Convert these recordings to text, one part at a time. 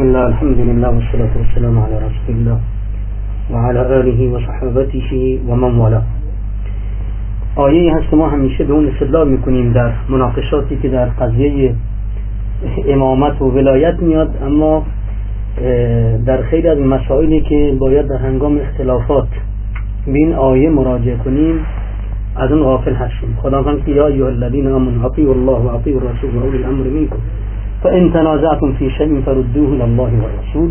بسم الله الحمد لله والصلاة والسلام على رسول الله وعلى آله وصحابته ومن والاه. آیه هست که ما همیشه به اون استدلال می‌کنیم در مناقشاتی که در قضیه امامت و ولایت میاد اما در خیلی از مسائلی که باید در هنگام اختلافات به این آیه مراجعه کنیم از اون غافل هستیم. خدا فرمود که یا ایها الذین آمنوا اطیعوا الله و اطیعوا الرسول و اولی الامر منکم. فان تنازعتم في شيء فردوه الله والرسول.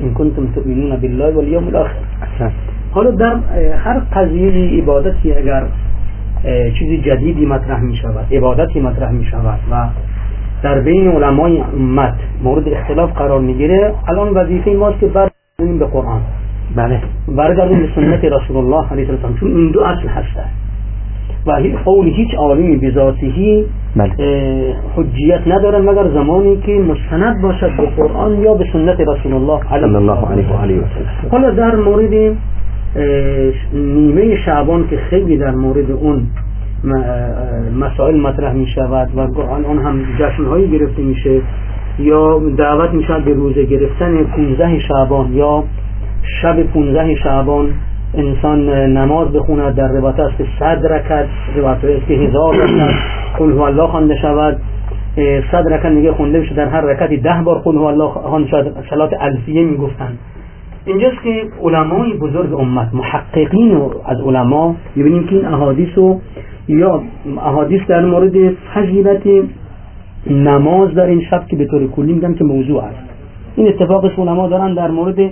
ان کنتم تؤمنون بالله والیوم الاخر حالا در هر قضیه عبادتی اگر چیزی جدیدی مطرح می شود عبادتی مطرح می شود و در بین علمای امت مورد اختلاف قرار می‌گیره الان وظیفه ماست که برگردیم به قرآن. بله. برگردیم به سنت رسول الله علیه السلام. چون این دو اصل هستن و قول هیچ عالمی به ذاتهی بله. حجیت نداره مگر زمانی که مستند باشد به قرآن یا به سنت رسول الله صلی الله علیه و آله حالا در مورد نیمه شعبان که خیلی در مورد اون مسائل مطرح می شود و آن هم جشن هایی گرفته میشه یا دعوت می شود به روزه گرفتن 15 شعبان یا شب 15 شعبان انسان نماز بخوند در روایت است که صد رکت روایت است که هزار رکت قل هو الله خوانده شود. صد رکت میگه خونده بشه در هر رکتی ده بار قل هو الله خوانده شود صلات الفیه می‌گفتن. اینجاست که علمای بزرگ امت محققین از علما می‌بینیم که این احادیث و یا احادیث در مورد فضیلت نماز در این شب که به طور کلی میگن که موضوع است. این اتفاق علما دارن در مورد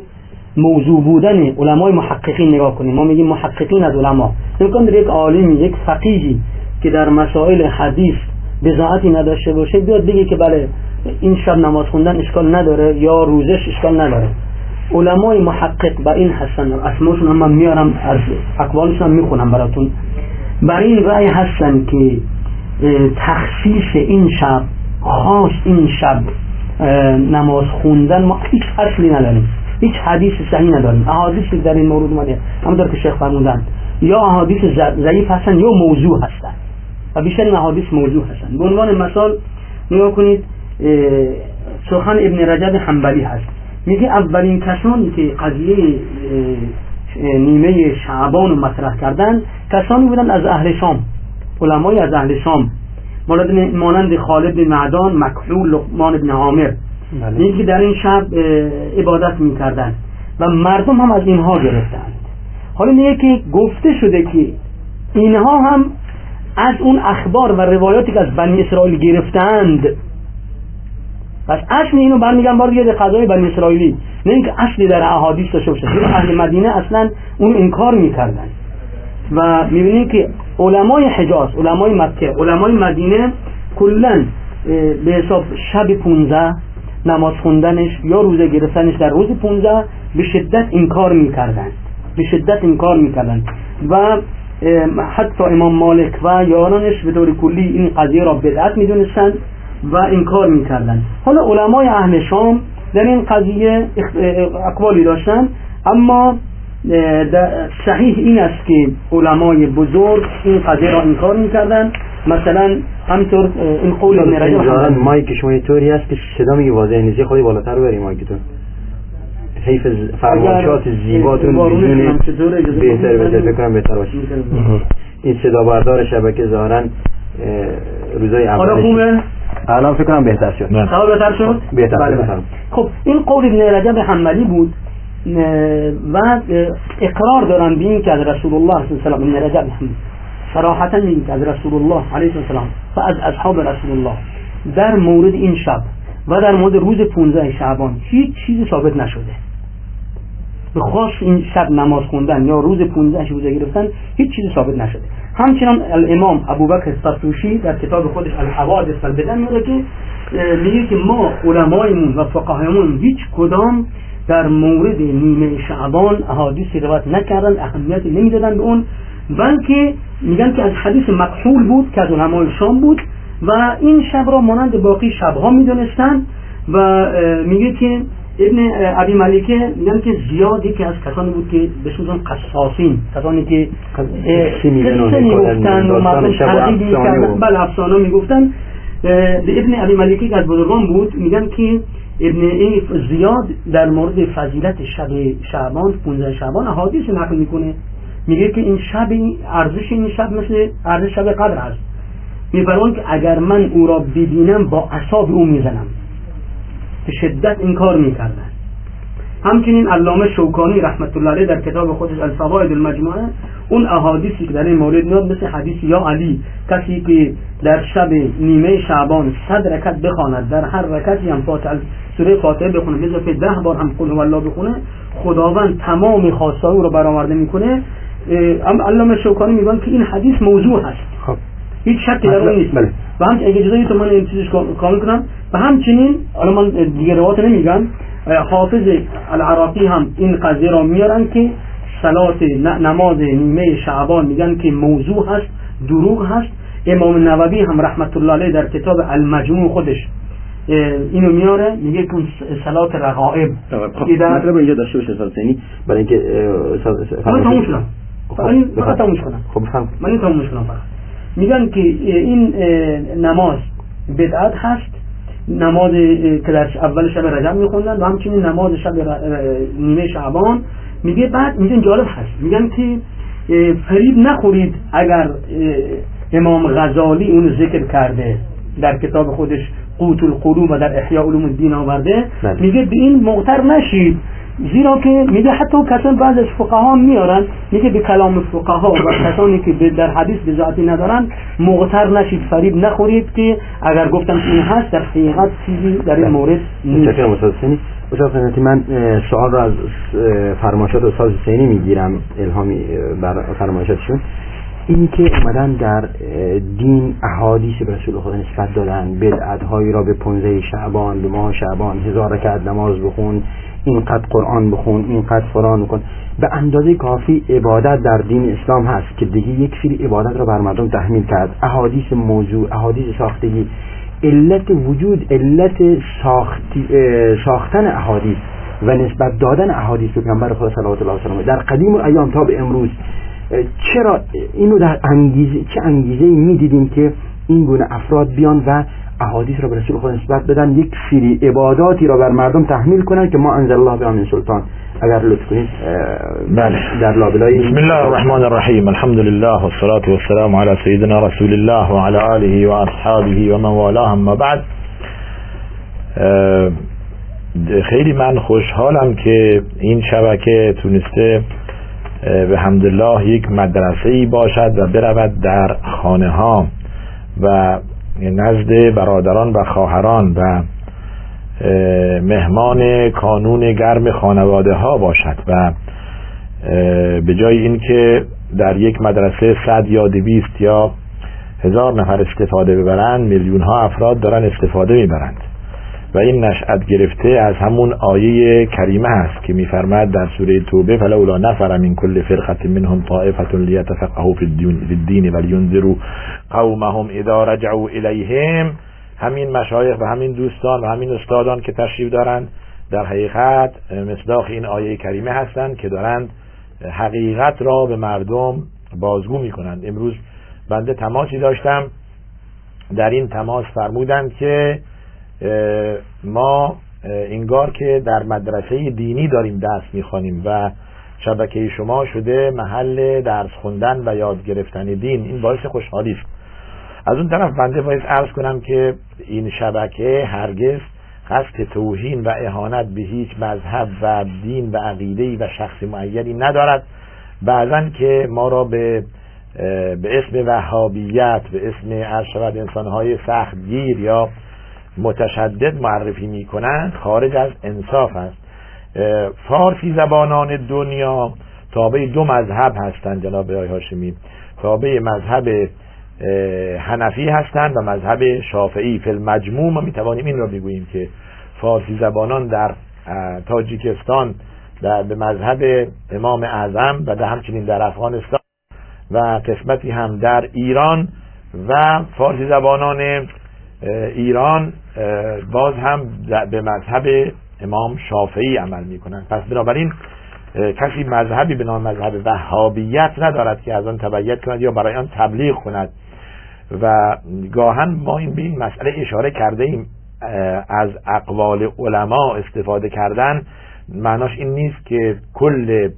موضوع بودن علمای محققین نگاه کنیم. ما میگیم محققین از علما. امکان در یک عالمی یک فقیهی که در مسائل حدیث بزاعتی نداشته باشه بیاد بگه که بله این شب نماز خوندن اشکال نداره یا روزش اشکال نداره. علمای محقق با این هستن. اسمشون هم من میارم از اقوالشون هم می‌خونم براتون. بر این رأی هستن که تخصیص این شب خاص این شب نماز خوندن ما هیچ اصلی نداریم. هیچ حدیث صحیح نداریم. احادیث در این مورد اومده همونطور که شیخ فرمودن یا احادیث ضعیف هستن یا موضوع هستن. و بیشتر احادیث موضوع هستن. به عنوان مثال نگاه کنید سخن ابن رجب حنبلی هست. میگه اولین کسانی که قضیه نیمه شعبان رو مطرح کردن کسانی بودن از اهل شام. علمای از اهل شام. مانند خالد بن معدان مکحول لقمان بن عامر. این که در این شب عبادت می‌کردن و مردم هم از اینها گرفتند. حالا که گفته شده که اینها هم از اون اخبار و روایاتی که از بنی اسرائیل گرفتند پس اصل اینو برمیگم بار یه قضای بنی اسرائیلی نه اینکه اصلی در احادیث داشته باشه. اهل مدینه اصلا اون انکار می‌کردن. و می‌بینید که علمای حجاز علمای مکه علمای مدینه کلا به حساب شب 15 نماز خوندنش یا روزه گرفتنش در روز 15 به شدت انکار می‌کردن به شدت انکار می‌کردن و حتی امام مالک و یارانش به طور کلی این قضیه را بدعت می‌دونستند و انکار می‌کردن حالا علمای اهل شام در این قضیه اقوالی داشتن اما صحیح این است که علمای بزرگ این قضیه را انکار می‌کردن مثلا همطور این قول ابن رجب مایک شما طوری است که صدا میگه واضح نیست. خودی بالاتر بریم مایکتون. حیف فرمایشات زیباتون بدون بهتر بهتر فکر کنم بهتر باشه. این صدا بردار شبکه ظاهرا روزای اول حالا خوبه؟ الان فکر کنم بهتر شد. حالا بهتر شد؟ بهتر بله بله. خب این قول ابن رجب حنبلی بود و اقرار دارن به این که از رسول الله صلی الله علیه و رجب حنبلی صراحتا که از رسول الله علیه السلام و از اصحاب رسول الله در مورد این شب و در مورد روز 15 شعبان هیچ چیزی ثابت نشده. به خاص این شب نماز خوندن یا روز 15 روزه گرفتن هیچ چیزی ثابت نشده. همچنان الامام ابوبکر سرتوشی در کتاب خودش الحوادث البدن میگه که میگه که ما علمایمون و فقهایمون هیچ کدام در مورد نیمه شعبان احادیث روایت نکردن اهمیتی نمی‌دادن به اون. بلکه میگن که از حدیث مقحول بود که از علمای شام بود و این شب را مانند باقی شبها می‌دونستن و میگه که ابن عبی ملیکه میگن که زیاد یکی از کسانی بود که بهشون قصاصین کسانی که قصه می‌گفتن و مردم تحقیق می‌کردن. بله افسانه می‌گفتن. به ابن عبی ملیکه که از بزرگان بود میگن که ابن ای زیاد در مورد فضیلت شب شعبان 15 شعبان حادیث نقل می‌کنه. میگه که این شب ارزش این شب مثل ارزش شب قدر است. میفرمان که اگر من او را ببینم با اصاب او می‌زنم. به شدت این کار می‌کردن همچنین علامه شوکانی رحمت الله علیه در کتاب خودش الفواید المجموعه اون احادیثی که در این مورد میاد مثل حدیث یا علی کسی که در شب نیمه شعبان صد رکت بخواند در هر رکتی هم فاتحه سوره فاتحه بخونه به ده بار هم قل الله بخونه خداوند تمام خواسته او رو برآورده می‌کنه. علامه شوکانی میگن که این حدیث موضوع هست. خب. هیچ شکی در اون نیست. بله. و هم اگه اجازه تو من این چیزش کامل کنم. و همچنین حالا من دیگه روایت نمیگم حافظ العراقی هم این قضیه را میارن که صلات نماز نیمه شعبان میگن که موضوع هست دروغ هست. امام نووی هم رحمت الله علیه در کتاب المجموع خودش اینو میاره. میگه که صلات رغائب خب مطلب اینجا داشته باشه استاد برای اینکه من فقط تموم کنم خب من این تموم کنم فقط. میگن که این نماز بدعت هست. نماز که در اول شب رجب میخوندن و همچنین نماز شب نیمه شعبان. میگه بعد میگن جالب هست. میگن که فریب نخورید اگر امام غزالی اون ذکر کرده در کتاب خودش قوت القلوب و در احیاء علوم الدین آورده. بله. میگه به این مغتر نشید. زیرا که میگه حتی کسان بعض از فقها میارن میگه به کلام فقها و کسانی که در حدیث به ذاتی ندارن مغتر نشید فریب نخورید که اگر گفتم این هست در حقیقت چیزی در این. مورد نیست استاد من سوال رو از فرمایشات استاد حسینی می‌گیرم الهامی بر فرمایشاتشون این که اومدن در دین احادیث به رسول خدا نسبت دادن بدعت هایی را به پنزه شعبان به ماه شعبان هزار رکعت نماز بخون اینقدر قرآن بخون اینقدر فران بکن به اندازه کافی عبادت در دین اسلام هست که دیگه یک سری عبادت را بر مردم تحمیل کرد. احادیث موضوع احادیث ساختگی علت وجود علت ساختن احادیث و نسبت دادن احادیث به پیامبر خدا صلوات الله علیه در قدیم ایام تا به امروز چرا اینو در انگیزه چه انگیزه ای می‌دیدیم که این گونه افراد بیان و احادیث را به رسول خود نسبت بدن یک سری عباداتی را بر مردم تحمیل کنند که ما انزل الله به من سلطان. اگر لطف کنید بله. در لابلای بسم الله الرحمن الرحیم. الحمد لله والصلاة والسلام على سيدنا رسول الله وعلى آله وأصحابه ومن والاه اما بعد. خیلی من خوشحالم که این شبکه تونسته به حمدالله یک مدرسه ای باشد و برود در خانه ها و نزد برادران و خواهران و مهمان کانون گرم خانواده ها باشد و به جای اینکه در یک مدرسه صد یا دویست یا هزار نفر استفاده ببرند میلیون ها افراد دارن استفاده می‌برند. و این نشأت گرفته از همون آیه کریمه هست که میفرماد در سوره توبه فلولا نفر من کل فرقه منهم طائفه لیتفقهوا فی الدین ولینذروا قومهم اذا رجعوا الیهم همین مشایخ و همین دوستان و همین استادان که تشریف دارند در حقیقت مصداق این آیه کریمه هستند که دارند حقیقت را به مردم بازگو می‌کنند. امروز بنده تماسی داشتم در این تماس فرمودند که ما انگار که در مدرسه دینی داریم درس می‌خوانیم و شبکه شما شده محل درس خوندن و یاد گرفتن دین. این باعث خوشحالی است. از اون طرف بنده باید عرض کنم که این شبکه هرگز قصد توهین و اهانت به هیچ مذهب و دین و عقیده و شخص معینی ندارد. بعضا که ما را به به اسم وهابیت به اسم عرض شود انسانهای سختگیر یا متشدد معرفی می‌کنند خارج از انصاف است. فارسی زبانان دنیا تابع دو مذهب هستند جناب آقای هاشمی. تابع مذهب حنفی هستند و مذهب شافعی. فی المجموع ما می‌توانیم این را بگوییم که فارسی زبانان در تاجیکستان در به مذهب امام اعظم و در همچنین در افغانستان و قسمتی هم در ایران و فارسی زبانان ایران باز هم به مذهب امام شافعی عمل می‌کنند پس بنابراین کسی مذهبی به نام مذهب وهابیت ندارد که از آن تبعیت کند یا برای آن تبلیغ کند. و گاهن ما این به این مسئله اشاره کرده ایم از اقوال علما استفاده کردن معناش این نیست که کل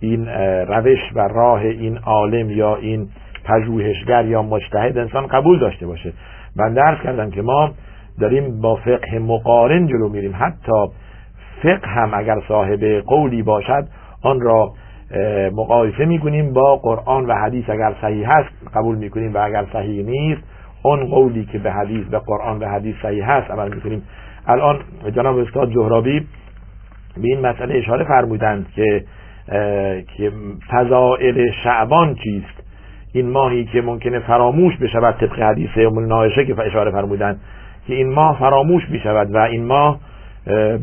این روش و راه این عالم یا این پژوهشگر یا مجتهد انسان قبول داشته باشه. من درس کردم که ما داریم با فقه مقارن جلو میریم. حتی فقه هم اگر صاحب قولی باشد آن را مقایسه می‌کنیم با قرآن و حدیث. اگر صحیح هست قبول می‌کنیم و اگر صحیح نیست اون قولی که به حدیث به قرآن و حدیث صحیح هست عمل می‌کنیم. الان جناب استاد جهرابی به این مسئله اشاره فرمودند که که فضائل شعبان چیست؟ این ماهی که ممکنه فراموش بشود طبق حدیث ام نایشه که اشاره فرمودند که این ماه فراموش بشود و این ماه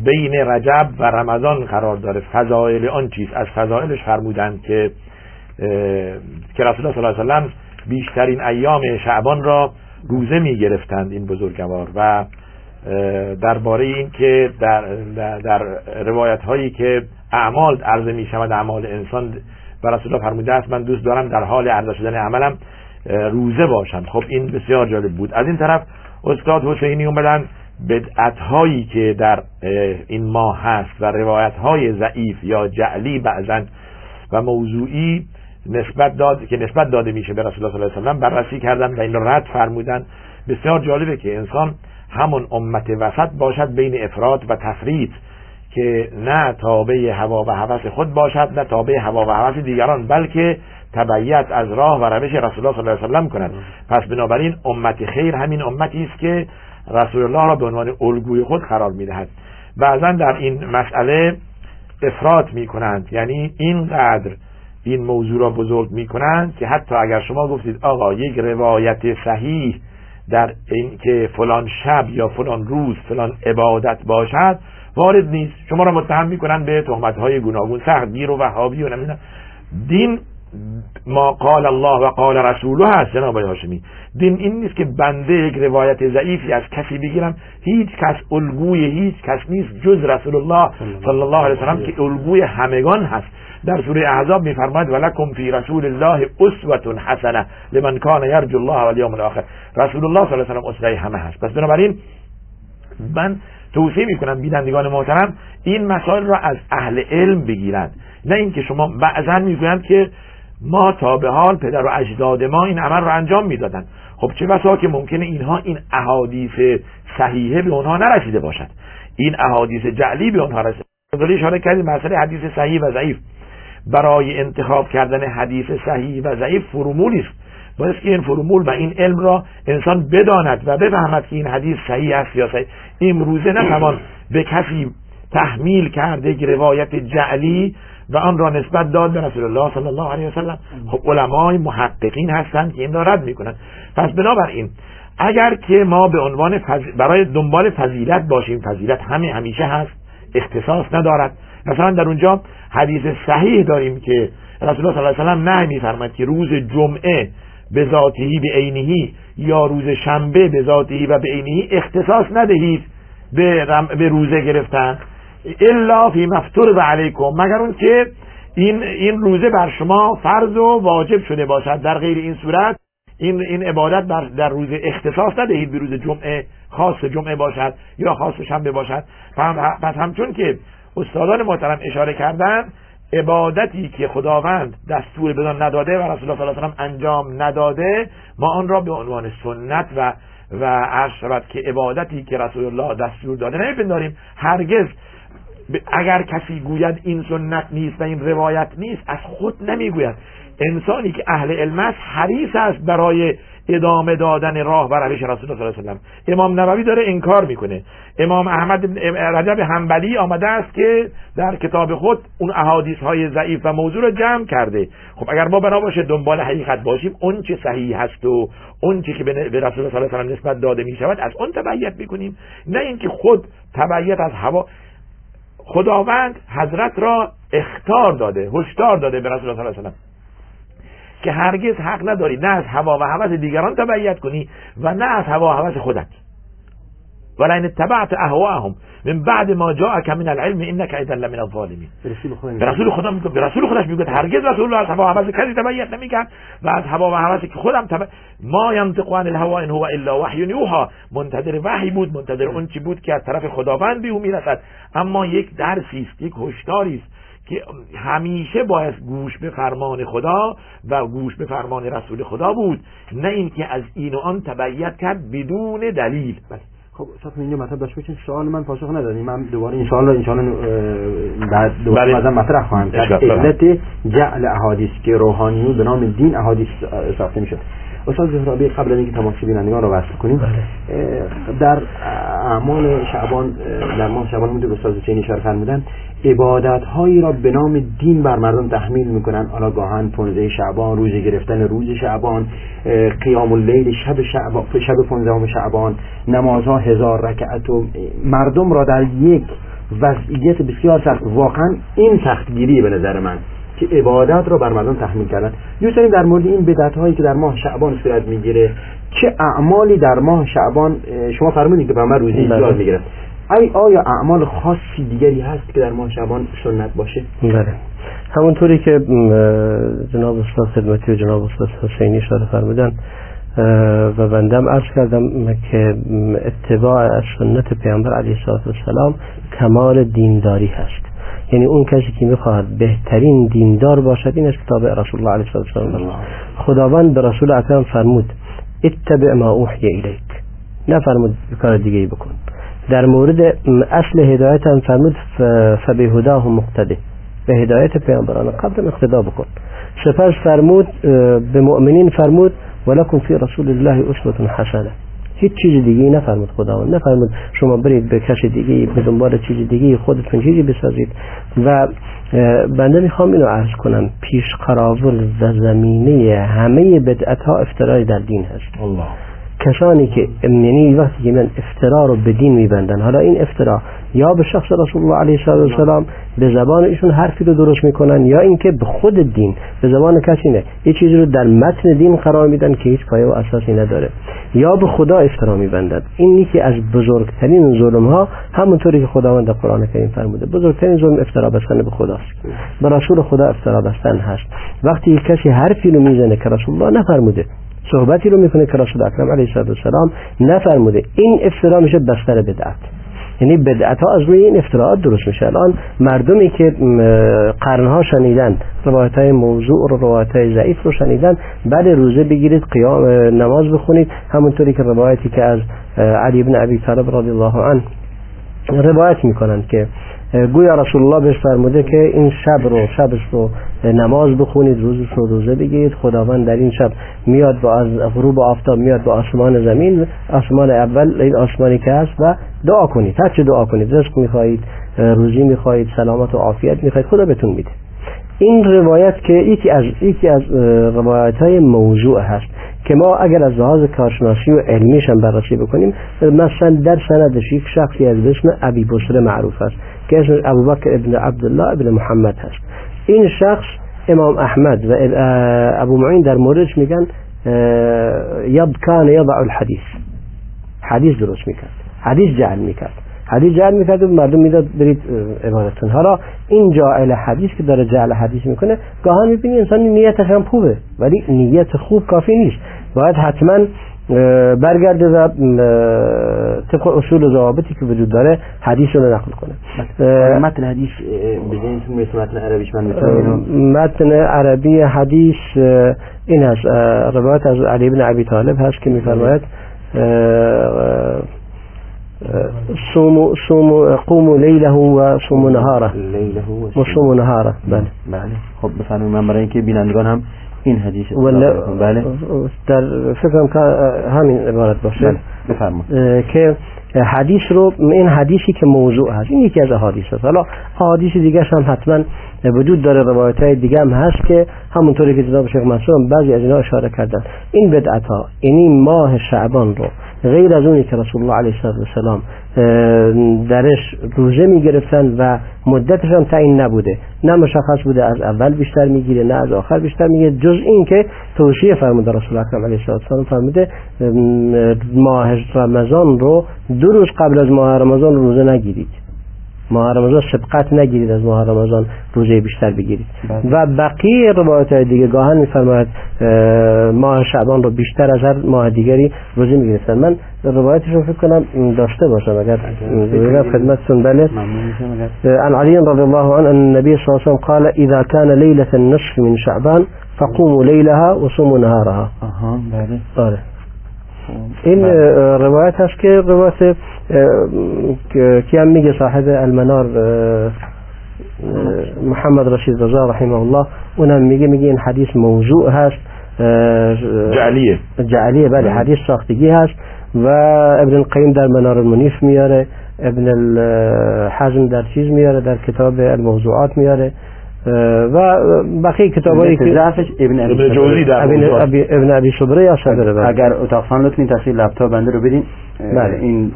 بین رجب و رمضان قرار داره. فضائل آن چیز از فضائلش فرمودند که که رسول الله صلی الله علیه وسلم بیشترین ایام شعبان را روزه می گرفتند این بزرگوار و درباره این که در, در, روایت هایی که اعمال عرضه می شود اعمال انسان و رسول الله فرموده است من دوست دارم در حال عرضه شدن عملم روزه باشم. خب این بسیار جالب بود. از این طرف استاد حسینی اومدن بدعت هایی که در این ماه هست و روایت های ضعیف یا جعلی بعضا و موضوعی نسبت داد که نسبت داده میشه به رسول الله صلی الله علیه و سلم بررسی کردن و این رد فرمودن. بسیار جالبه که انسان همون امت وسط باشد بین افراد و تفرید. که نه تابع هوا و هوس خود باشد نه تابع هوا و هوس دیگران بلکه تبعیت از راه و روش رسول الله صلی الله علیه و سلم کند. پس بنابراین امت خیر همین امتی است که رسول الله را به عنوان الگوی خود قرار می‌دهد. بعضا در این مسئله افراد می کنند یعنی اینقدر این موضوع را بزرگ می کنند که حتی اگر شما گفتید آقا یک روایت صحیح در این که فلان شب یا فلان روز فلان عبادت باشد وارد نیست. شما را متهم می‌کنن به تهمت های گوناگون سخت گیر و وهابی و نمی‌دونم. دین ما قال الله و قال رسوله هست جناب هاشمی. دین این نیست که بنده یک روایت ضعیفی از کسی بگیرم. هیچ کس الگوی هیچ کس نیست جز رسول الله صلی الله علیه وسلم که الگوی همگان هست. در سوره احزاب میفرماید ولکم فی رسول الله اسوه حسنه لمن کان یرجو الله والیوم الاخر. رسول الله صلی الله علیه و اسوه همه هست. پس بنابراین من توصیه می‌کنم بینندگان محترم این مسائل را از اهل علم بگیرند. نه اینکه شما بعضا می‌گویند که ما تا به حال پدر و اجداد ما این عمل رو انجام می‌دادن خب چه بسا که ممکنه اینها این احادیث صحیحه به اونها نرسیده باشد. این احادیث جعلی به اونها رسیده اشاره کردیم مسئله حدیث صحیح و ضعیف. برای انتخاب کردن حدیث صحیح و ضعیف فرمولی است باید که این فرمول و این علم را انسان بداند و بفهمد که این حدیث صحیح است یا صحیح. امروزه نتوان به کسی تحمیل کرده که روایت جعلی و آن را نسبت داد به رسول الله صلی الله علیه وسلم خب علمای محققین هستند که این را رد می‌کنند. پس بنابراین اگر که ما به عنوان برای دنبال فضیلت باشیم فضیلت همه همیشه هست اختصاص ندارد. مثلا در اونجا حدیث صحیح داریم که رسول الله صلی الله علیه وسلم نه میفرماد که روز جمعه به ذاتهی به عینهی یا روز شنبه به ذاتهی و به عینهی اختصاص ندهید به, به روزه گرفتن. الا فی مفتور و علیکم. مگر اون که این این روزه بر شما فرض و واجب شده باشد در غیر این صورت این این عبادت در, در روز اختصاص ندهید به روز جمعه خاص جمعه باشد یا خاص شنبه باشد. پس همچون که استادان محترم اشاره کردن عبادتی که خداوند دستور بدان نداده و رسول الله صلی الله انجام نداده ما آن را به عنوان سنت و و عرض شود که عبادتی که رسول الله دستور داده. نمیپنداریم هرگز اگر کسی گوید این سنت نیست و این روایت نیست از خود نمی‌گوید. انسانی که اهل علم است حریص است برای ادامه دادن راه و روش رسول الله صلی الله علیه و امام نووی داره انکار می‌کنه. امام احمد رجب حنبلی آمده است که در کتاب خود اون احادیث های ضعیف و موضوع رو جمع کرده. خب اگر ما بنا باشه دنبال حقیقت باشیم اون چه صحیح هست و اون چه که به رسول الله صلی الله علیه و نسبت داده می شود از اون تبعیت می‌کنیم. نه اینکه خود تبعیت از هوا خداوند حضرت را اختار داده هشدار داده به رسول الله صلی الله علیه و که هرگز حق نداری. نه از هوا و هوس دیگران تبعیت کنی و نه از هوا و هوس خودت. ولئن اتبعت اهواهم من بعد ما جاءك من العلم انك اذا لمن الظالمین. به رسول خدا میگه به رسول خودش میگه هرگز رسول الله از هوا و کسی تبعیت نمی‌کرد و از هوا و هوس که خودم تبع ما ینطق عن الهوا ان هو الا وحی یوحى منتظر وحی بود. منتظر اون چی بود که از طرف خداوند به او می‌رسد. اما یک درسی است یک هشداری است. که همیشه باید گوش به فرمان خدا و گوش به فرمان رسول خدا بود نه اینکه از این و آن تبعیت کرد بدون دلیل. بله. خب صاحب اینجا مطلب داشت بچین سوال من پاسخ ندادیم. من دوباره این سوال رو ان شاء بعد دوباره بله. مطرح خواهم کرد. علت جعل احادیث که روحانیون به نام دین احادیث ساخته می‌شد. استاد زهرابی قبل اینکه تماس بینندگان رو وصل کنیم بله. در اعمال شعبان در ماه شعبان مونده استاد حسینی اشاره فرمودن عبادت هایی را به نام دین بر مردم تحمیل می‌کنن. حالا گاهن 15 شعبان روز گرفتن روز شعبان قیام اللیل شب شعبان شب 15 شعبان نمازها هزار رکعت و مردم را در یک وضعیت بسیار سخت. واقعا این سختگیری به نظر من. که عبادت را بر مردم تحمیل کردن. دوست داریم در مورد این بدعت هایی که در ماه شعبان صورت می‌گیره چه اعمالی در ماه شعبان شما فرمودید که من روزی بله. زیاد می‌گیره ای آیا اعمال خاصی دیگری هست که در ماه شعبان سنت باشه؟ بله. همونطوری که جناب استاد خدمتی و جناب استاد حسینی اشاره فرمودن و بندم عرض کردم که اتباع سنت پیامبر علیه السلام کمال دینداری هست. یعنی اون کسی که می‌خواهد بهترین دیندار باشد این است که تابع رسول الله علیه السلام خداوند به رسول اکرم فرمود اتبع ما اوحی الیک. نفرمود کار دیگه ای بکن. در مورد اصل هدایت هم فرمود فبهداه مقتده. به هدایت پیامبران قبل اقتدا بکن. سپس فرمود به مؤمنین فرمود ولکن فی رسول الله اسوه حسنه هیچ چیز دیگه نفرمود خداوند. نفرمود شما برید به کسی دیگه به دنبال چیز دیگه خودتون چیزی بسازید. و بنده می‌خوام اینو عرض کنم. پیش قراول و زمینه همه بدعت ها افترای در دین هست. الله. کسانی که یعنی وقتی که من افترا رو به دین میبندن حالا این افترا یا به شخص رسول الله علیه السلام به زبان ایشون حرفی رو درست می‌کنن یا اینکه به خود دین به زبان کسی نه یه چیزی رو در متن دین قرار میدن که هیچ پایه و اساسی نداره. یا به خدا افترا میبندد این یکی از بزرگترین ظلم ها همونطوری که خداوند در قرآن کریم فرموده بزرگترین ظلم افترا بستن به خداست. به رسول خدا افترا بستن هست. وقتی کسی حرفی رو می‌زنه که رسول الله نفرموده صحبتی رو می‌کنه که رسول اکرم علیه السلام نفرموده این افترا میشه بستر بدعت. یعنی بدعت ها از روی این افتراعات درست میشه. الان مردمی که قرنها شنیدن روایت های موضوع رو روایت های ضعیف رو شنیدن بعد روزه بگیرید قیام نماز بخونید. همونطوری که روایتی که از علی بن ابی طالب رضی الله عنه روایت می‌کنند که گویا رسول الله بهش فرموده که این شب رو شبش رو نماز بخونید روزش رو روزه بگیرید. خداوند در این شب میاد با از غروب آفتاب میاد با آسمان زمین آسمان اول این آسمانی که هست و دعا کنید. هر چه دعا کنید رزق می‌خواهید روزی می‌خواهید سلامت و عافیت می‌خواهید خدا بهتون میده. این روایت که یکی از یکی از روایت های موضوع هست که ما اگر از لحاظ کارشناسی و علمیش هم بررسی بکنیم مثلا در سندش یک شخصی از اسم ابی بسر معروف است. که اسمش ابوبکر ابن عبدالله ابن محمد هست. این شخص امام احمد و ابو معین در موردش میگن یب کان یضع الحدیث. حدیث درست می‌کرد. حدیث جعل می‌کرد. حدیث جعل می‌کرد و مردم می‌داد برید عبادتون حالا این جعل حدیث که داره جعل حدیث می‌کنه گاهی می‌بینی انسان نیتش هم خوبه ولی نیت خوب کافی نیست. باید حتما برگرده و طبق اصول و ضوابطی که وجود داره حدیث رو نقل کنه. متن حدیث بزنیتون متن عربیش من متن عربی حدیث این هست روایت از علی بن عبی طالب هست که میفرماید صوموا صوموا قوموا لیله و صوموا نهاره. لیله و صوموا نهاره. بله. بله. خب بفرمایید من برای اینکه بینندگان هم این حدیث ولا بله. در فکرم که همین عبارت باشه. بله که حدیث رو این حدیثی که موضوع هست این یکی از احادیث هست. حالا احادیث دیگه هم حتما وجود داره روایت های دیگه هم هست که همونطوری که جناب شیخ منصور بعضی از اینا اشاره کردن. این بدعت ها یعنی ماه شعبان رو غیر از اونی که رسول الله علیه السلام درش روزه می‌گرفتن و مدتش هم تعیین نبوده. نه مشخص بوده از اول بیشتر می‌گیره نه از آخر بیشتر می‌گیره. جز این که توصیه فرموده رسول اکرم علیه السلام فرموده ماه رمضان رو دو روز قبل از ماه رمضان روزه نگیرید. ماه رمضان سبقت نگیرید از ماه رمضان روزه بیشتر بگیرید. بله. و بقیه روایت دیگه گاهن میفرماید ماه شعبان رو بیشتر از هر ماه دیگری روزه می‌گرفتن من روایتش رو فکر کنم داشته باشم اگر. خدمتتون بله. عن علي رضي الله عنه ان النبي صلى الله وسلم قال اذا كان ليله النصف من شعبان فقوموا ليلها وصوموا نهارها. آها بله. آره. این روایت هست که روایت که هم میگه صاحب المنار محمد. رشید رضا رحمه الله اونم میگه میگه این حدیث موضوع هست جعلیه. جعلیه بله حدیث ساختگی هست و ابن القیم در منار المنیف میاره ابن الحزم در چیز میاره در کتاب الموضوعات میاره. و بقیه کتابایی که ضعفش ابن ابی جوزی در ابن ابی صبره یا صدره بله. اگر اتاق فان لطفین تصویر لپتاپ بنده رو بدین بله. این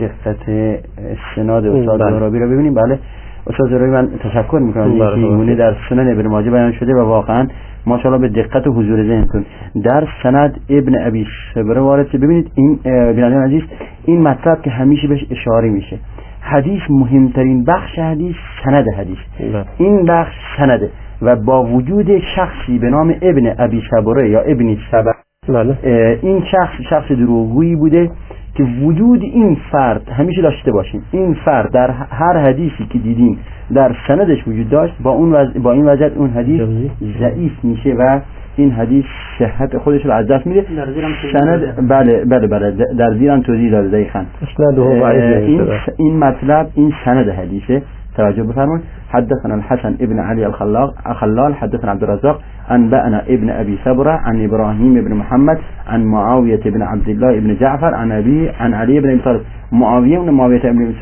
دقت سناد استاد بله. رو ببینیم. بله. استاد زراوی من تشکر می‌کنم. بله. این در سنن ابن ماجه بیان شده و واقعا ماشاءالله به دقت و حضور ذهن کن در سند ابن ابی صبره وارد ببینید این بنادم عزیز این مطلب که همیشه بهش اشاره میشه. حدیث مهمترین بخش حدیث سند حدیث. این بخش سنده و با وجود شخصی به نام ابن ابی صبره یا ابن سبر بله. این شخص شخص دروغگویی بوده که وجود این فرد همیشه داشته باشیم این فرد در هر حدیثی که دیدیم در سندش وجود داشت با اون با این وجه اون حدیث ضعیف میشه و این حدیث صحت خودش رو از دست میده. سند بله بله بله. در زیرم توضیح داده دقیقاً. این این مطلب این سند حدیثه. توجه بفرمایید. حدثنا الحسن ابن علي الخلاق الخلال حدثنا عبد الرزاق أنبأنا ابن أبي ثبرة عن إبراهيم بن محمد عن معاوية بن عبد الله بن جعفر عن أبي عن علي بن أبي طالب. معاوية بن معاوية بن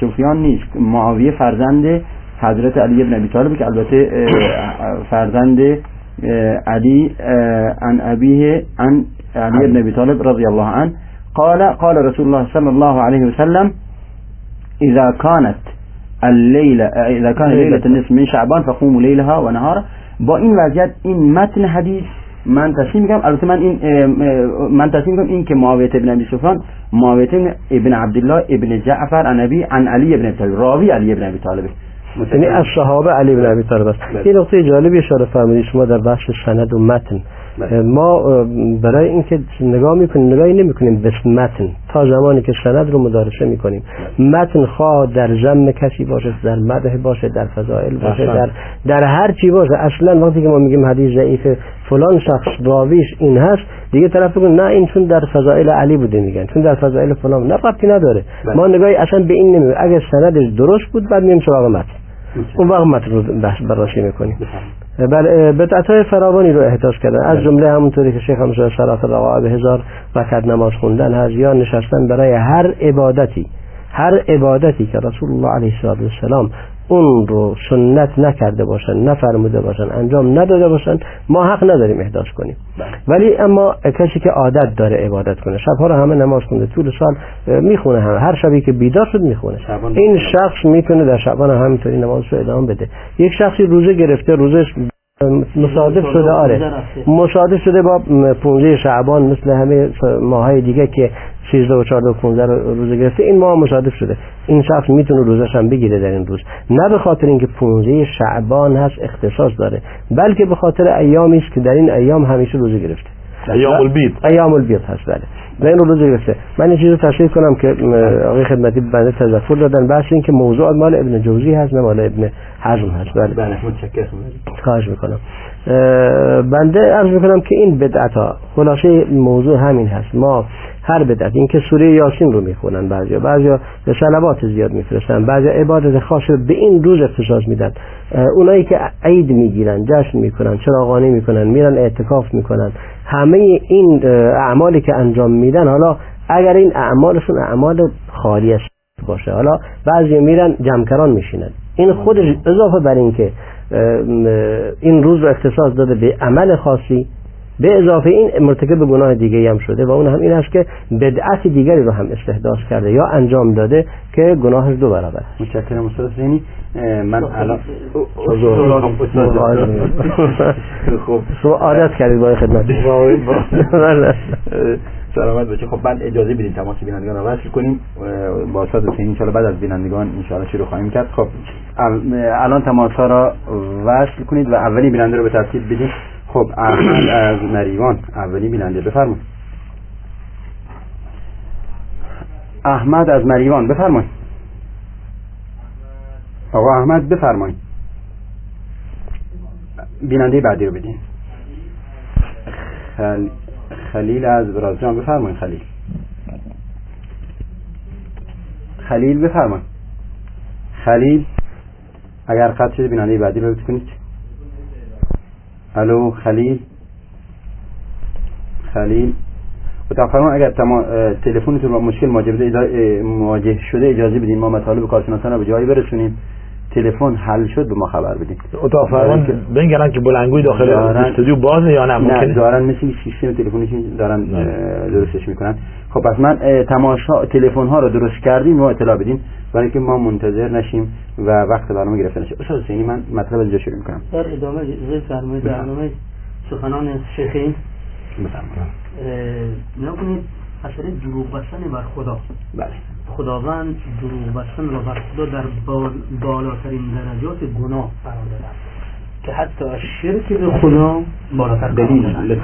سفيان نیست. معاوية فرزند حضرت علی بن ابی طالب که البته فرزند علي عن أبيه عن علي بن أبي طالب رضي الله عنه. قال قال رسول الله صلى الله عليه وسلم إذا كانت الليلة إذا كان ليلة النصف من شعبان فقوموا ليلها ونهارا با این وضعیت این متن حدیث من تصمیم میگم البته من این من تصمیم میگم این که معاویه ابن ابی سفیان معاویه ابن عبدالله ابن جعفر عن ابی عن علی ابن ابی طالب راوی علی ابن ابی طالب. یعنی از صحابه علی بن ابی طالب است. بله. یه نقطه جالبی اشاره فرمودید شما در بخش سند و متن. بله. ما برای اینکه نگاه می‌کنیم نگاهی نمی‌کنیم به متن. تا زمانی که سند رو مدارسه می‌کنیم. بله. متن خواه در زم کسی باشه در مدح باشه در فضائل باشه در در هر چی باشه. اصلا وقتی که ما میگیم حدیث ضعیف فلان شخص راویش این هست دیگه طرف بگن نه این چون در فضائل علی بوده میگن. چون در فضائل فلان نه ربطی نداره. ما نگاهی اصلا به این نمیگیم اگه سندش درست بود بعد مییم سراغ متن. اون وقت رو بحث بررسی می‌کنیم. بله بدعت های فراوانی رو احتاج کردن. از جمله همونطوری که شیخ صلاة رقاعه به هزار رکعت نماز خوندن هست یا نشستن برای هر عبادتی هر عبادتی که رسول الله علیه السلام اون رو سنت نکرده باشن نفرموده باشن انجام نداده باشن ما حق نداریم احداث کنیم. بله. ولی اما کسی که عادت داره عبادت کنه شبها رو همه نماز خونده طول سال می‌خونه همه. هر شبی که بیدار شد می‌خونه. این شخص می‌تونه در شبان همینطوری نماز رو ادامه بده. یک شخصی روزه گرفته روزش مصادف شده آره. مصادف شده با 15 شعبان مثل همه ماهای دیگه که 13 و 14 و 15 روزه گرفته این ماه مصادف شده. این شخص می‌تونه روزش هم بگیره در این روز. نه به خاطر اینکه 15 شعبان هست اختصاص داره بلکه به خاطر ایامی است که در این ایام همیشه روزه گرفته. ایام البید ایام البید هست بله. و این روزه گرفته من این چیز رو تشریح کنم که آقای خدمتی بنده تذکر دادن بحث این که موضوع مال ابن جوزی هست نه مال ابن حزم هست بله. بله متشکرم. خواهش می‌کنم. بنده عرض می‌کنم که این بدعت ها خلاصه موضوع همین هست. ما هر بدعت این که سوره یاسین رو می‌خونن بعضیا بعضیا به صلوات زیاد میفرستن بعضیا عبادت خاص به این روز اختصاص میدن. اونایی که عید می‌گیرن جشن می‌کنن چراغانی می‌کنن میرن اعتکاف می‌کنن. همه این اعمالی که انجام میدن حالا اگر این اعمالشون اعمال خالی است باشه حالا بعضی میرن جمکران میشینن. این خودش اضافه بر این که این روز رو اختصاص داده به عمل خاصی به اضافه این مرتکب گناه دیگه هم شده و اون هم این است که بدعت دیگری رو هم استحداث کرده یا انجام داده که گناهش دو برابر است. متشکرم استاد حسینی. من الان خب عادت کردید با خدمت. سلامت باشه خب بعد اجازه بدین تماس بینندگان رو وصل کنیم. با استاد حسینی ان بعد از بینندگان ان شروع خواهیم کرد. خب الان تماس ها را وصل کنید و اولی بیننده رو به ترتیب بدید خب احمد از نریوان اولی بیننده بفرمایید. احمد از مریوان بفرمایید. آقا احمد بفرمایید. بیننده بعدی رو بدین. خل... خلیل از برازجان بفرمایید خلیل. خلیل بفرمایید. خلیل اگر قطع شده بیننده بعدی رو کنید الو خلیل خلیل فرمان اگر تلفنتون با مشکل مواجه شده اجازه بدین ما مطالب کارشناسان رو به جایی برسونیم. تلفن حل شد به ما خبر بدید اتاق فرمان بنگرن که بلنگوی داخل استودیو بازه یا نه؟ نه دارن مثل سیستم تلفنشون دارن درستش می‌کنن. خب پس من تماشا تلفن ها رو درست کردیم ما اطلاع بدیم. برای که ما منتظر نشیم و وقت برنامه گرفته نشه. استاد حسینی من مطلب اینجا شروع می‌کنم. در ادامه فرمایید. برنامه سخنان شیخین. بفرمایید. نکنید اثر دروغ بستن بر خدا. بله. خداوند دروغ بستن را بر خدا در بالاترین درجات گناه قرار دادن. که حتی شرک به خدا بالاتر دلیل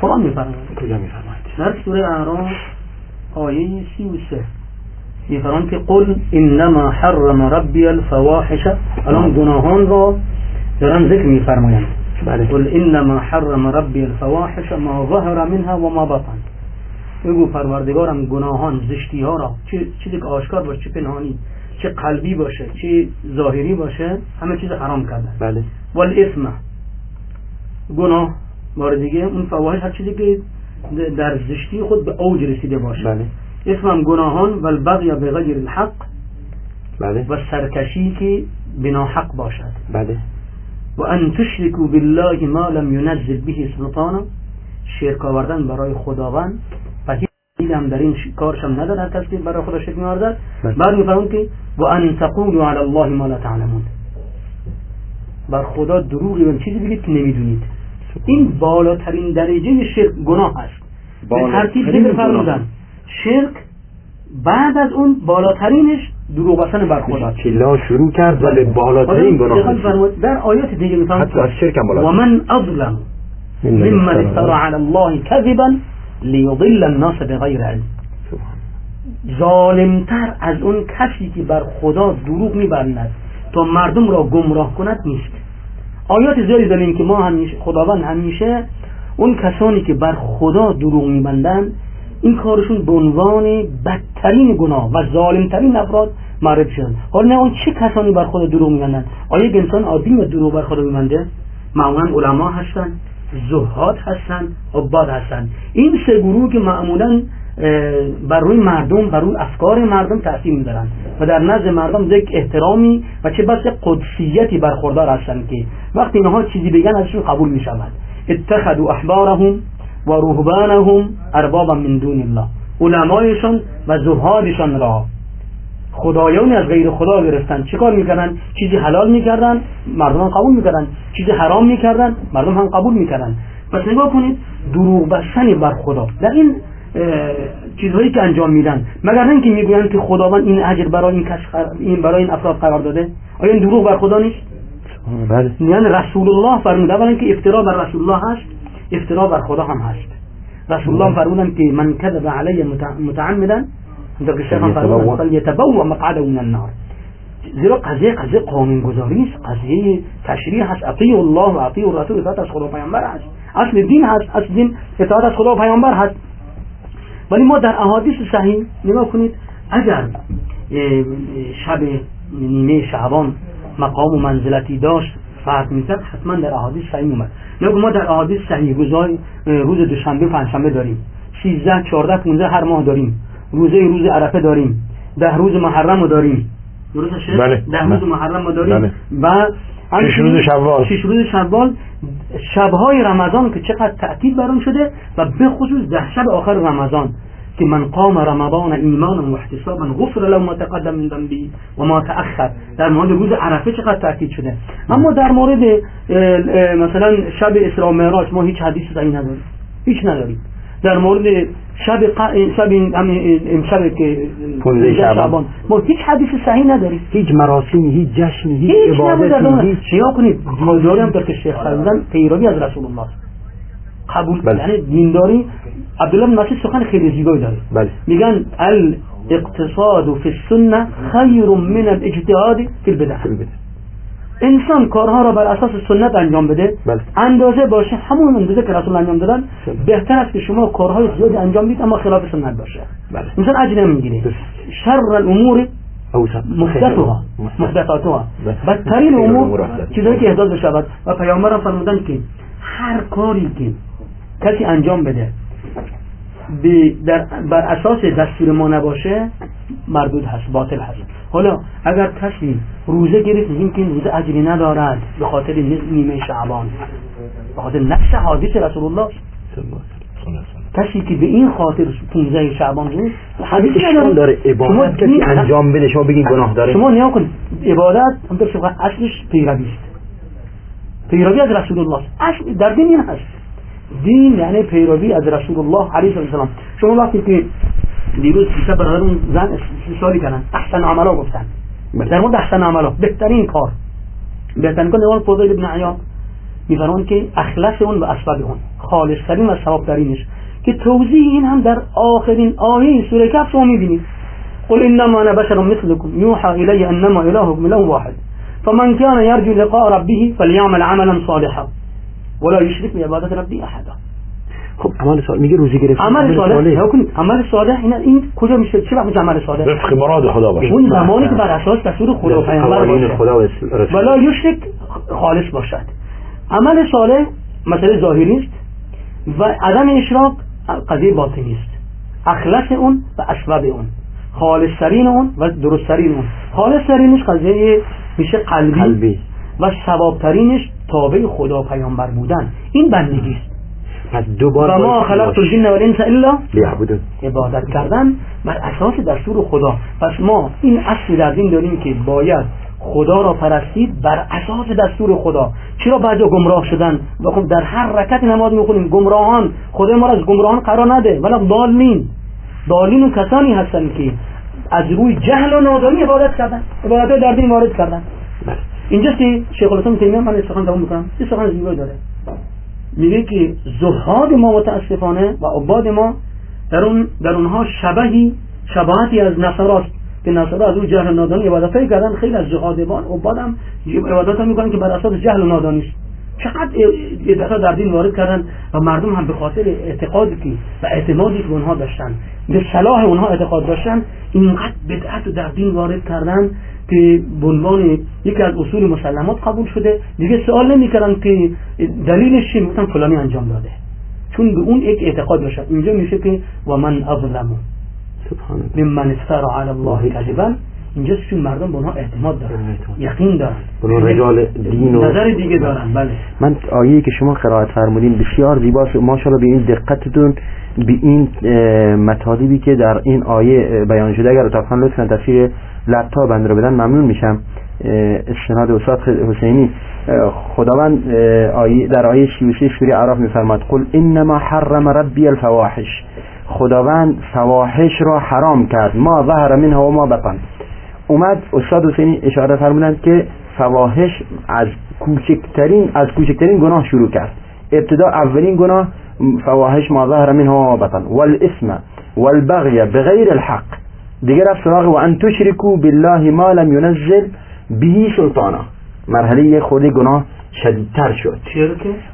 قرآن میفرماید. کجا میفرماید؟ در سوره اعراف آیه سی و سه. میفرمان که قل انما حرم ربی الفواحش. الان گناهان را دارن ذکر میفرمایند. بله. قل انما حرم ربی الفواحش ما ظهر منها و ما بطن. بگو پروردگارم گناهان زشتی ها را چه چیزی که آشکار باشه چه پنهانی چه قلبی باشه چه ظاهری باشه همه چیز حرام کرده. بله. والاسم گناه. بار دیگه اون فواحش هر چیزی که در زشتی خود به اوج رسیده باشه. بله. اسمم گناهان و البغی به غیر الحق بله. و سرکشی که بنا حق باشد. بله. و ان تشرکو بالله ما لم ينزل به سلطانا شرک آوردن برای خداوند. و هیچ هم در این کارش هم نداره هر کسی برای خدا شرک می‌آورد. بعد میفرمون که و ان تقولوا علی الله ما لا تعلمون. بر خدا دروغی و چیزی بگید که نمی‌دونید. این بالاترین درجه شرک گناه است. به ترتیب ذکر فرمودن شرک بعد از اون بالاترینش دروغ بستن بر خدا چلا شروع کرد و به بالاترین گناه در آیات دیگه میفرماد حتی از شرک هم بالاتر. و من اظلم ممن افترى على الله كذبا ليضل الناس بغیر علم. ظالمتر از اون کسی که بر خدا دروغ میبندد تا مردم را گمراه کند نیست. آیات زیادی داریم که ما همیشه خداوند همیشه اون کسانی که بر خدا دروغ میبندند این کارشون به عنوان بدترین گناه و ظالمترین افراد معرفی شدن حالا نه اون چه کسانی بر خدا دروغ میبندن آیا یک انسان عادی و دروغ بر خدا میبنده؟ معمولا علما هستن زهاد هستن عباد هستن این سه گروه که معمولا بر روی مردم بر روی افکار مردم تاثیر می‌ذارن و در نزد مردم یک احترامی و چه بس قدسیتی برخوردار هستن که وقتی اینها چیزی بگن ازشون قبول می‌شود. اتخذوا احبارهم و رهبانهم اربابا من دون الله. علمایشان و زهادشان را. خدایانی از غیر خدا گرفتن. چیکار می‌کردن؟ چیزی حلال می‌کردن مردم هم قبول می‌کردن. چیزی حرام می‌کردن مردم هم قبول می‌کردن. پس نگاه کنید دروغ بستن بر خدا. در این چیزهایی که انجام میدن. مگر اینکه می‌گویند که خداوند این اجر برای این کس این برای این افراد قرار داده؟ آیا این دروغ بر خدا نیست؟ بله. یعنی رسول الله فرموده اولا که افترا بر رسول الله هست افترا بر خدا هم هست. رسول الله فرمودن که من کذب علی متعمدا در که شیخ فرمودن فلیتبوأ مقعده من النار. زیرا قضیه قضیه قانون گذاری است قضیه تشریع هست. اطیع الله و اطیع الرسول اطاعت از خدا پیامبر هست. اصل دین هست اصل دین اطاعت از خدا و پیامبر هست. ولی ما در احادیث صحیح نگاه کنید اگر شب نیمه شعبان مقام و منزلتی داشت فرق می‌کرد حتما در احادیث صحیح اومد نگاه ما در احادیث صحیح روزای روز دوشنبه و پنجشنبه داریم. 13 14 15 هر ماه داریم. روزه روز عرفه داریم. ده روز محرم رو داریم. درست بله. ده روز محرم رو داریم. بله. و شش روز شوال. شش روز شوال شبهای رمضان که چقدر تأکید بر شده و به خصوص ده شب آخر رمضان که من قام رمضان ایمانا و احتسابا غفر له ما تقدم من ذنبه و ما تأخر. در مورد روز عرفه چقدر تاکید شده. اما در مورد مثلا شب اسراء معراج ما هیچ حدیث صحیح نداریم. هیچ نداریم. در مورد شب شب امشب که 15 شعبان ما هیچ حدیث صحیح نداریم. هیچ مراسمی هیچ جشنی هیچ, هیچ عبادتی هیچ شیا کنید. دینداری هم که شیخ فرمودن پیروی از رسول الله. قبول. بله. یعنی دینداری. عبدالله بن مسعود سخن خیلی زیبایی داره. بله. میگن الاقتصاد فی السنه خیر من الاجتهاد فی البدع. انسان کارها را بر اساس سنت انجام بده بله. اندازه باشه همون اندازه که رسول انجام دادن بهتر است که شما کارهای زیادی انجام بدید اما خلاف سنت باشه. بله. انسان اجر نمی‌گیره. شر الامور محدثها محدثاتها. بله. بدترین امور. چیزایی که احداث بشود. و پیامبرم فرمودن که هر کاری که کسی انجام بده بر اساس دستور ما نباشه مردود هست باطل هست. حالا اگر کسی روزه گرفت میگیم که این روزه اجری ندارد به خاطر نیمه شعبان به خاطر نفس حادث رسول الله کسی که به این خاطر 15 شعبان روز حدیث اشکال داره عبادت کسی انجام بده شما بگین گناه داره. شما نیا کنید. عبادت همطور شما اصلش پیروی است. پیروی از رسول الله. اصل در دین این هست. دین یعنی پیروی از رسول الله علیه السلام. شما وقتی که دیروز بیشتر برادرون زن سوالی کردن. احسن عملا گفتن. در مورد احسن عملا بهترین کار. بهترین کار نوان فضیل ابن عیاض میفرمان که اخلص اون و اسباب اون. خالص ترین و ثواب ترینش که توضیح این هم در آخرین آیه سوره کهف شما میبینید. قل انما أنا بشر مثلكم. يوحى الي انما الهكم اله واحد. فمن كان يرجو لقاء ربه فليعمل عملا صالحا. ولا يشرك بعبادة ربه احدا. خب عمل صالح میگه روزی گرفت عمل صالح؟ کنید عمل صالح؟ این این کجا میشه؟ چه وقت عمل صالح؟ وفق مراد خدا باشه. اون زمانی که بر اساس دستور خدا و پیامبر باشه. خدا و رسول. ولا یشرک خالص باشد. عمل صالح مسئله ظاهری است و عدم اشراک قضیه باطنی است. اخلص اون و اسباب اون. خالص ترین اون و درست ترین اون. خالص ترینش قضیه میشه قلبی, قلبی. و ثواب ترینش تابع خدا پیامبر بودن. این بندگی است. پس دوباره و ما خلقت. الجن والانس الا لیعبدون عبادت کردن بر اساس دستور خدا. پس ما این اصل در دین داریم که باید خدا را پرستید بر اساس دستور خدا. چرا بعضا گمراه شدن؟ و خب در هر رکت نماز می‌خونیم. گمراهان خدا ما را از گمراهان قرار نده. ولی ضالین. ضالین و کسانی هستن که از روی جهل و نادانی عبادت کردن. عبادت در دین وارد کردن. بله. اینجاست که شیخ الاسلام تیمیه من سخن دوام می‌کنم. این سخن زیبایی داره. میگه که زهاد ما متاسفانه و عباد ما در اون در اونها شبهی شباهتی از نصاراست که نصارا از اون جهل نادانی عبادتایی کردن. خیلی از زهادبان عباد هم عبادت می‌کنن که بر اساس جهل و نادانی چقدر بدعت در دین وارد کردن و مردم هم به خاطر اعتقادی و اعتمادی که اونها داشتن به صلاح اونها اعتقاد داشتن اینقدر بدعت در دین وارد کردن که به عنوان یکی از اصول مسلمات قبول شده دیگه سوال نمی‌کردن که دلیلش چیه می‌گفتن فلانی انجام داده. چون به اون یک اعتقاد داشتن اینجا میشه که و من اظلم سبحان الله ممن افترا علی الله کذبا. اینجا چون مردم به اونها اعتماد دارن. یقین دارن. رجال دین و- نظر دیگه دارن. بله. من آیه که شما قرائت فرمودین بسیار زیباست. ماشاءالله به این دقتتون به این مطالبی که در این آیه بیان شده اگر اتفاقا لطفا تصویر لپتاپ بنده رو بدن ممنون میشم. استناد استاد حسینی. خداوند در آیه 33 سوره اعراف میفرماد قل انما حرم ربی الفواحش. خداوند فواحش را حرام کرد. ما ظهر منها و ما بطن. اومد استاد حسینی اشاره فرمودند که فواحش از کوچکترین از کوچکترین گناه شروع کرد. ابتدا اولین گناه فواحش ما ظهر منها و بطن. والاسم والبغي بغیر الحق. دیگر رفت سراغ و ان تشرکو بالله ما لم ينزل به سلطانا. مرحله خورده گناه شدیدتر شد.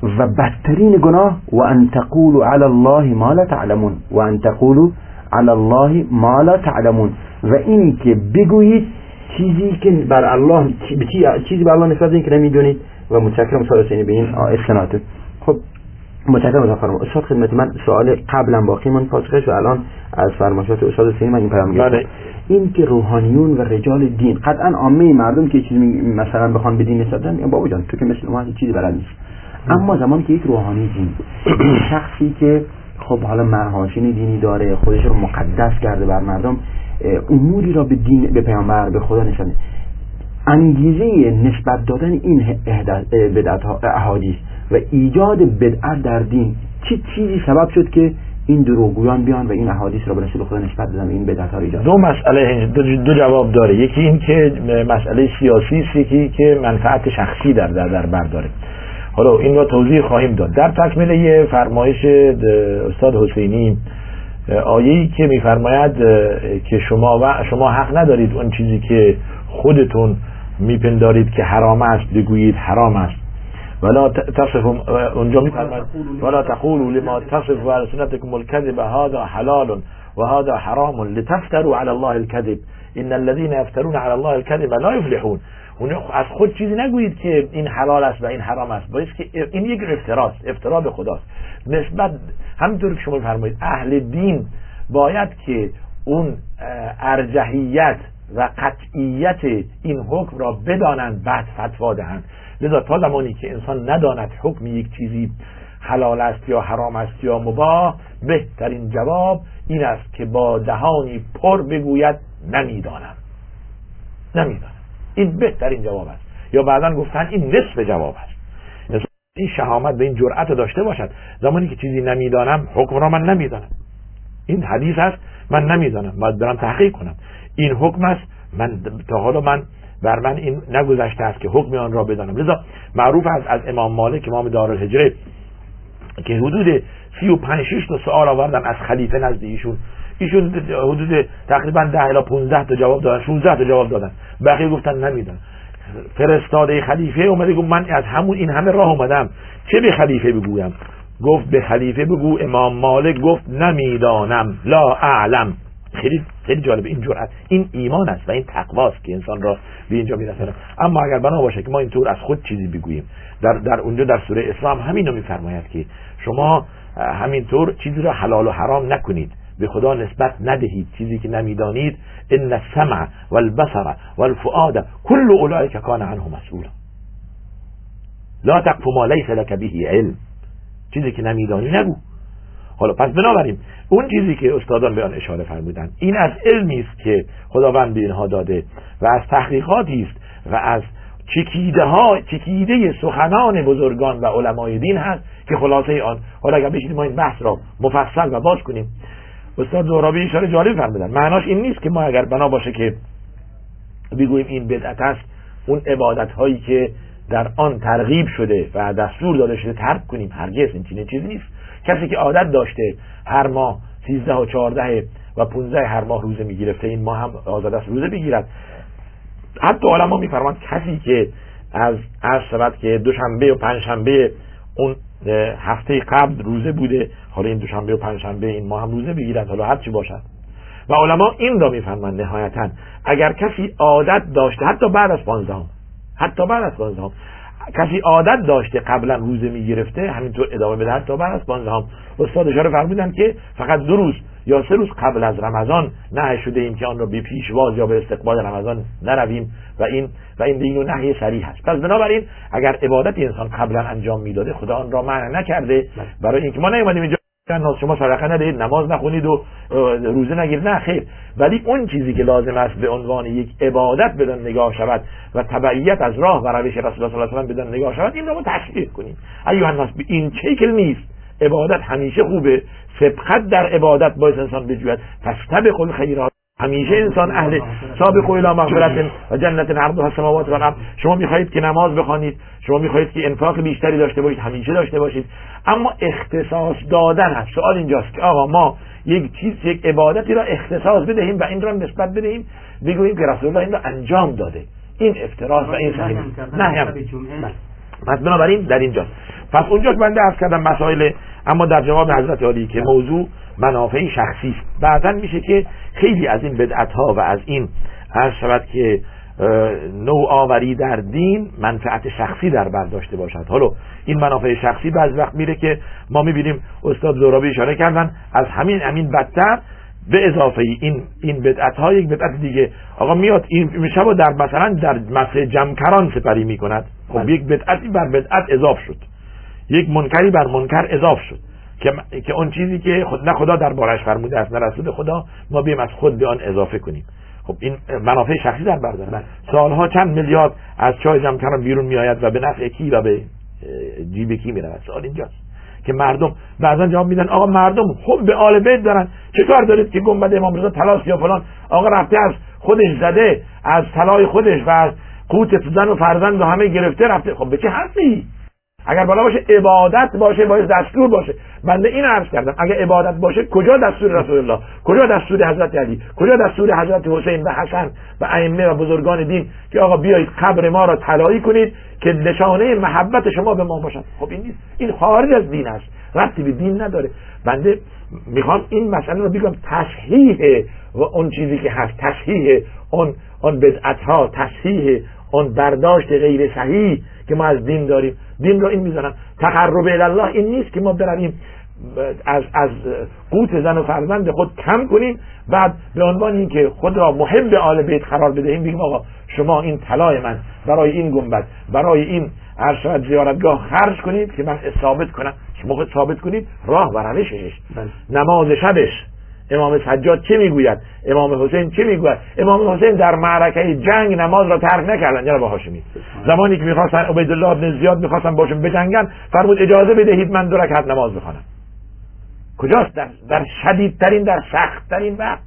و بدترین گناه و ان تقولوا على الله ما لا تعلمون. و ان تقولوا على الله ما لا تعلمون. و این که بگویید چیزی که بر الله چیزی بر الله نسبت که نمی‌دونید. و متشکرم استاد حسینی به این استناد. خب متشکرم از فرما استاد خدمت من سوال قبلا باقی من پاسخش و الان از فرمایشات استاد سینی من این پیام بله. این که روحانیون و رجال دین قطعا عامه مردم که چیزی مثلا بخوان به دین نسبت یا بابا جان تو که مثل ما چیزی بلد نیست اما زمانی که یک روحانی دین شخصی که خب حالا محاسن دینی داره خودش رو مقدس کرده بر مردم اموری را به دین به پیامبر به خدا نشانه انگیزه نسبت دادن این بدعت احادیث. و ایجاد بدعت در دین. چه چیزی سبب شد که این دروغگویان بیان و این احادیث را به رسول خدا نسبت بدن این بدعت ها ایجاد دو مسئله دو, جواب داره. یکی این که مسئله سیاسی است یکی که منفعت شخصی در در, در بر داره. حالا این را توضیح خواهیم داد. در تکمیل فرمایش استاد حسینی آیه‌ای که میفرماید که شما و شما حق ندارید اون چیزی که خودتون میپندارید که حرام است بگویید حرام است. ولا تصف اونجا میفرماید ولا تقولوا لما تصف السنتكم الكذب هذا حلال وهذا حرام لتفتروا على الله الكذب. ان الذين يفترون على الله الكذب لا يفلحون. از خود چیزی نگویید که این حلال است و این حرام است. باید که این یک افتراست افترا به خداست. نسبت همینطور که شما فرمایید اهل دین باید که اون ارجحیت و قطعیت این حکم را بدانند بعد فتوا دهند. لذا تا زمانی که انسان نداند حکم یک چیزی حلال است یا حرام است یا مباه بهترین جواب این است که با دهانی پر بگوید نمی‌دانم. نمی‌دانم. این بهترین جواب است. یا بعدا گفتن این نصف جواب است. این شهامت به این جرأت داشته باشد. زمانی که چیزی نمی‌دانم حکم را من نمی‌دانم. این حدیث است من نمی‌دانم. باید برم تحقیق کنم. این حکم است من تا حالا من بر من این نگذشته است که حکم آن را بدانم. لذا معروف است از امام مالک امام دارالهجره که حدود 35 6 تا سوال آوردن از خلیفه نزد ایشون. ایشون حدود تقریبا 10 الی 15 تا جواب دادن 16 تا جواب دادن. بقیه گفتن نمی‌دونم. فرستاده خلیفه اومده گفت من از همون این همه راه اومدم. چه به خلیفه بگویم؟ گفت به خلیفه بگو امام مالک گفت نمی‌دانم. لا اعلم. خیلی خیلی جالب این جرأت این ایمان است و این تقواست که انسان را به اینجا میرسونه اما اگر بنا باشه که ما اینطور از خود چیزی بگوییم در در اونجا در سوره اسلام همین رو میفرماید که شما همینطور چیزی را حلال و حرام نکنید. به خدا نسبت ندهید. چیزی که نمی‌دانید ان السمع والبصر والفؤاد كل اولئک کان عنه مسئولا. لا تقف ما ليس لك به علم. چیزی که نمیدانی نگو. حالا پس بنابراین اون چیزی که استادان به آن اشاره فرمودن این از علمی است که خداوند به اینها داده و از تحقیقاتی است و از چکیده ها چکیده سخنان بزرگان و علمای دین هست که خلاصه آن حالا اگر بشید ما این بحث را مفصل و باز کنیم. استاد زهرابی اشاره جالب فرمودن معناش این نیست که ما اگر بنا باشه که بگوییم این بدعت است اون عبادت هایی که در آن ترغیب شده و دستور داده شده ترک کنیم هرگز این چیزی نیست. کسی که عادت داشته هر ماه 13 و 14 و 15 هر ماه روزه می‌گرفته این ماه هم آزاد است روزه بگیرد حتی علما میفرماند کسی که از از شود که دوشنبه و پنجشنبه اون هفته قبل روزه بوده حالا این دوشنبه و پنجشنبه این ماه هم روزه بگیرد حالا هر چی باشد. و علما این را میفرماند نهایتا اگر کسی عادت داشته حتی بعد از 15 حتی بعد از 15 کسی عادت داشته قبلا روزه می‌گرفته همینطور ادامه بده حتی بعد از 15 هم. استاد اشاره فرمودن که فقط دو روز یا سه روز قبل از رمضان نه شده ایم که آن را به پیشواز یا به استقبال رمضان نرویم و این و این دین و نهی سریح هست پس بنابراین اگر عبادت انسان قبلا انجام می‌داده خدا آن را منع نکرده. برای اینکه ما نیومدیم اینجا ناز شما صدقه ندهید نماز نخونید و روزه نگیرید. نه خیر. ولی اون چیزی که لازم است به عنوان یک عبادت بدن نگاه شود و تبعیت از راه و روش رسول الله صلی الله علیه و بدن نگاه شود این را ما تشریح کنیم. ایها الناس این شکل نیست. عبادت همیشه خوبه. سبقت در عبادت باید انسان بجوید. فاستبقوا الخیرات همیشه انسان اهل سابق الى مغفرت و جنت عرضها السماوات و الارض شما می‌خواهید که نماز بخوانید شما می‌خواهید که انفاق بیشتری داشته باشید همیشه داشته باشید. اما اختصاص دادن هست. سوال اینجاست که آقا ما یک چیز یک عبادتی را اختصاص بدهیم و این را نسبت بدهیم. بگوییم که رسول الله این را انجام داده. این افتراس و این صحیح. نه هم پس بنابراین در اینجاست پس اونجا بنده عرض کردم مسائل اما در جواب حضرت علی که موضوع منافع شخصی است. بعدا میشه که خیلی از این بدعت ها و از این هر شود که نوآوری در دین منفعت شخصی در بر داشته باشد. حالا این منافع شخصی بعض وقت میره که ما می‌بینیم استاد زورابی اشاره کردن از همین همین بدتر. به اضافه این این بدعت ها یک بدعت دیگه. آقا میاد این میشه در مثلا در مسجد جمکران سپری می‌کند. خب بله. یک بدعتی بر بدعت اضاف شد. یک منکری بر منکر اضاف شد. که اون چیزی که خود نه خدا در بارش فرموده است نه رسول خدا ما بیم از خود به آن اضافه کنیم. خب این منافع شخصی در بر سالها چند میلیارد از چای جمکران بیرون میآید و به نفع کی و به جیب کی می‌رود؟ سوال اینجاست. که مردم بعضا جواب میدن آقا مردم خب به آل بیت دارن. چه کار دارید که گنبد امام رضا تلاس یا فلان؟ آقا رفته از خودش زده از طلای خودش و از قوت زن و فرزند و همه گرفته رفته. خب به چه حرفی؟ اگر بالا باشه عبادت باشه باید دستور باشه. بنده این عرض کردم. اگر عبادت باشه کجا دستور رسول الله کجا دستور حضرت علی؟ کجا دستور حضرت حسین و حسن و ائمه و بزرگان دین که آقا بیایید قبر ما را طلایی کنید که نشانه محبت شما به ما باشد خب این نیست. این خارج از دین است. ربطی به دین نداره. بنده می‌خوام این مسئله رو بگم. تصحیح و اون چیزی که هست. تصحیح اون اون بدعت ها تصحیح اون برداشت غیر صحیح که ما از دین داریم. دین رو این می‌زنن. تقرب الله این نیست که ما برویم از از قوت زن و فرزند خود کم کنیم بعد به عنوان اینکه خود را محب آل بیت قرار بدهیم بگیم آقا شما این طلای من برای این گنبد برای این عرشت زیارتگاه خرج کنید که من ثابت کنم شما خود ثابت کنید راه و روشش. بله. نماز شبش امام سجاد چه می‌گوید؟ امام حسین چه می‌گوید؟ امام حسین در معرکه جنگ نماز را ترک نکردن جناب هاشمی. زمانی که می‌خواستن عبیدالله بن زیاد می‌خواستن باشون بجنگن فرمود اجازه بدهید من دو رکعت نماز بخوانم. کجاست در, در شدیدترین در سختترین وقت؟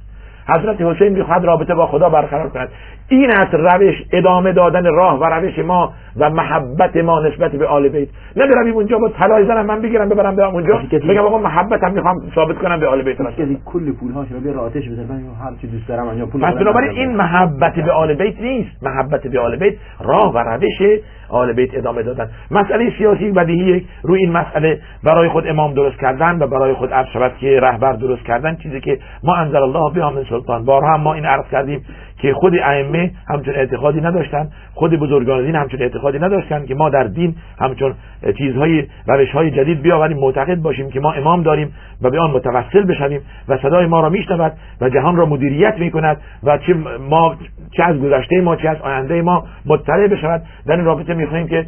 حضرت حسین می‌خواد رابطه با خدا برقرار کند. این است روش ادامه دادن راه و روش ما و محبت ما نسبت به آل بیت. نه برویم اونجا با طلای زنم من بگیرم ببرم برم اونجا. بگم آقا محبتم می‌خوام ثابت کنم به آل بیت. کسی کل پول هاش رو به آتش بده من هر چی دوست دارم انجام پول پس بنابراین این محبت به آل بیت نیست. محبت به آل بیت راه و روش آل بیت ادامه دادن. مسئله سیاسی بدیهی روی این مسئله برای خود امام درست کردن و برای خود عرض شود که رهبر درست کردن چیزی که ما انزل الله به من سلطان. بارها ما این عرض کردیم که خود ائمه همچون اعتقادی نداشتن خود بزرگان دین همچون اعتقادی نداشتن که ما در دین همچون چیزهای روش های جدید بیاوریم معتقد باشیم که ما امام داریم و به آن متوسل بشویم و صدای ما را میشنود و جهان را مدیریت می‌کند و چه ما چه از گذشته ما چه از آینده ما مطلع بشود. در این رابطه می‌خواهیم که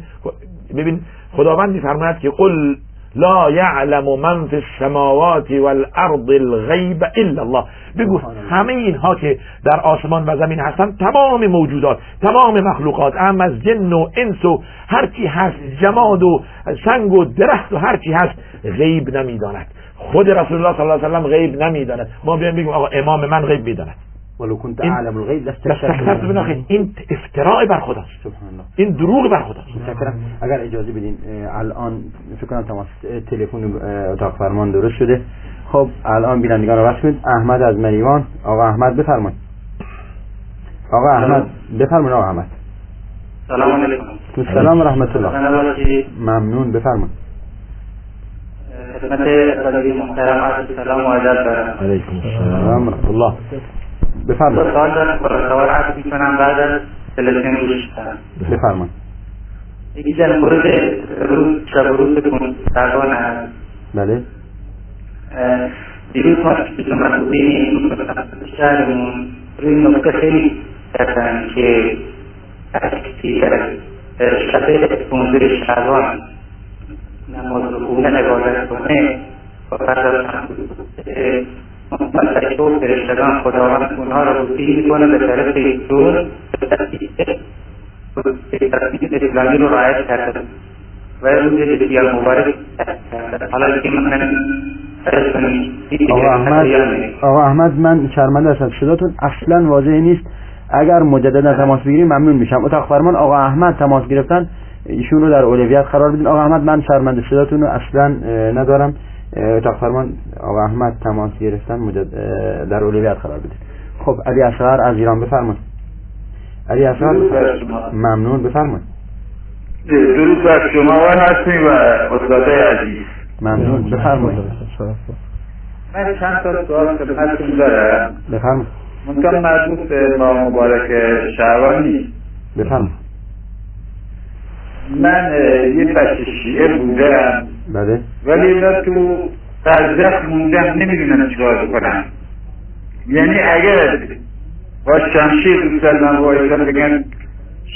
ببین خداوند میفرماید که قل لا يعلم من في السماوات والارض الغیب الا الله. بگو همه اینها که در آسمان و زمین هستند تمام موجودات تمام مخلوقات هم از جن و انس و هر چی هست جماد و سنگ و درخت و هر چی هست غیب نمی‌داند. خود رسول الله صلی الله علیه و غیب نمی‌داند. ما بیایم بگیم آقا امام من غیب می‌داند. ولو كنت اعلم الغیب لاستكثرت من این افتراء بر خداست سبحان الله. این دروغ بر خداست متشکرم اگر اجازه بدین الان فکر کنم تماس تلفن اتاق فرمان درست شده. خب الان بینندگان رو کنید. احمد از مریوان. آقا احمد بفرمایید. آقا احمد بفرمایید آقا احمد. سلام علیکم. سلام و رحمت الله. ممنون بفرمایید. خدمت رادیو محترم سلام و ادب دارم. علیکم السلام و رحمت الله. بفرمایید. سوال دارم سوال عرض می‌کنم بعد از تلویزیون گوش کردم بفرمایید. یکی در مورد روز شب روز کنسرگان هست بله. دیروز ما که مسئولین شهرمون روی نقطه خیلی کردن که شب پونزه شهران نماز رو عبادت کنه. از ملائکه فرشتگان خداوند اونها را بوسی می‌کنه به طرف ایشون اسلامی رو رعایت کرده و روز بسیار مبارک حالا که من آقا احمد آقا احمد من شرمنده هستم. صداتون اصلا واضح نیست. اگر مجددا تماس بگیریم ممنون میشم. اتاق فرمان آقا احمد تماس گرفتن. ایشون رو در اولویت قرار بدین. آقا احمد من شرمنده صداتون رو اصلا ندارم. اتاق فرمان آقا احمد تماس گرفتن مجد در اولویت قرار بدید خب علی اصغر از ایران بفرمایید علی اصغر ممنون بفرمایید درود بر شما. و هستیم و استادای عزیز. ممنون بفرمایید من چند تا سوال خدمتتون دارم. بفرمایید ممکن مربوط به ماه مبارک شعبان نیست بفرم من یه بچه شیعه بودم. بله. ولی اینا تو برزخ موندم نمی‌دونم چیکار بکنم یعنی اگر با شمشیر دوست دارم وایسم بگن